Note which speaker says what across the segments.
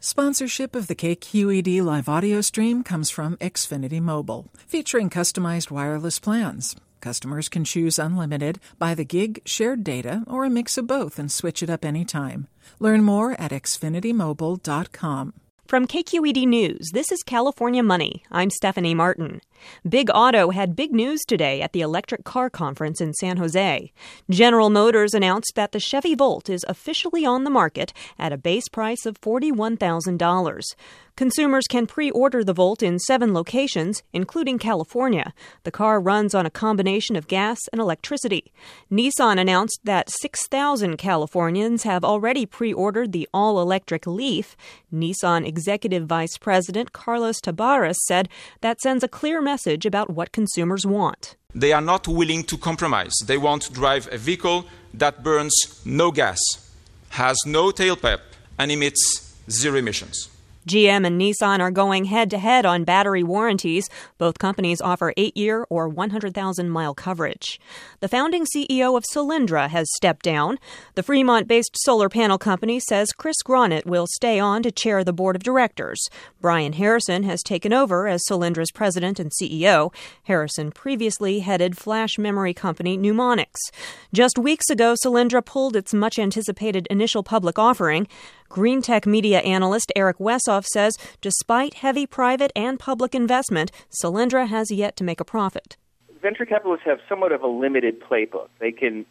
Speaker 1: Sponsorship of the KQED live audio stream comes from Xfinity Mobile, featuring customized wireless plans. Customers can choose unlimited, by the gig, shared data, or a mix of both and switch it up anytime. Learn more at xfinitymobile.com.
Speaker 2: From KQED News, this is California Money. I'm Stephanie Martin. Big Auto had big news today at the Electric Car Conference in San Jose. General Motors announced that the Chevy Volt is officially on the market at a base price of $41,000. Consumers can pre order the Volt in seven locations, including California. The car runs on a combination of gas and electricity. Nissan announced that 6,000 Californians have already pre ordered the all electric Leaf. Nissan Executive Vice President Carlos Tavares said that sends a clear message about what consumers want.
Speaker 3: They are not willing to compromise. They want to drive a vehicle that burns no gas, has no tailpipe, and emits zero emissions.
Speaker 2: GM and Nissan are going head to head on battery warranties. Both companies offer 8 year or 100,000 mile coverage. The founding CEO of Solyndra has stepped down. The Fremont based solar panel company says Chris Gronet will stay on to chair the board of directors. Brian Harrison has taken over as Solyndra's president and CEO. Harrison previously headed flash memory company Numonyx. Just weeks ago, Solyndra pulled its much anticipated initial public offering. Greentech Media analyst Eric Wesoff says despite heavy private and public investment, Solyndra has yet to make a profit.
Speaker 4: Venture capitalists have somewhat of a limited playbook. They can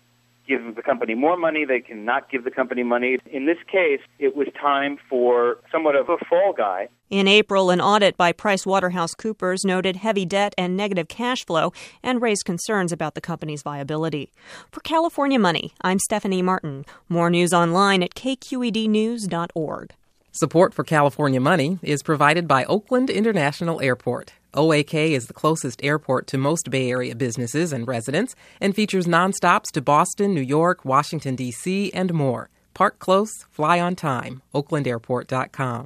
Speaker 4: give the company more money, they can not give the company money. In this case, it was time for somewhat of a fall guy.
Speaker 2: In April, an audit by PricewaterhouseCoopers noted heavy debt and negative cash flow and raised concerns about the company's viability. For California Money, I'm Stephanie Martin. More news online at kqednews.org.
Speaker 5: Support for California Money is provided by Oakland International Airport. OAK is the closest airport to most Bay Area businesses and residents and features nonstops to Boston, New York, Washington, D.C., and more. Park close, fly on time. OaklandAirport.com.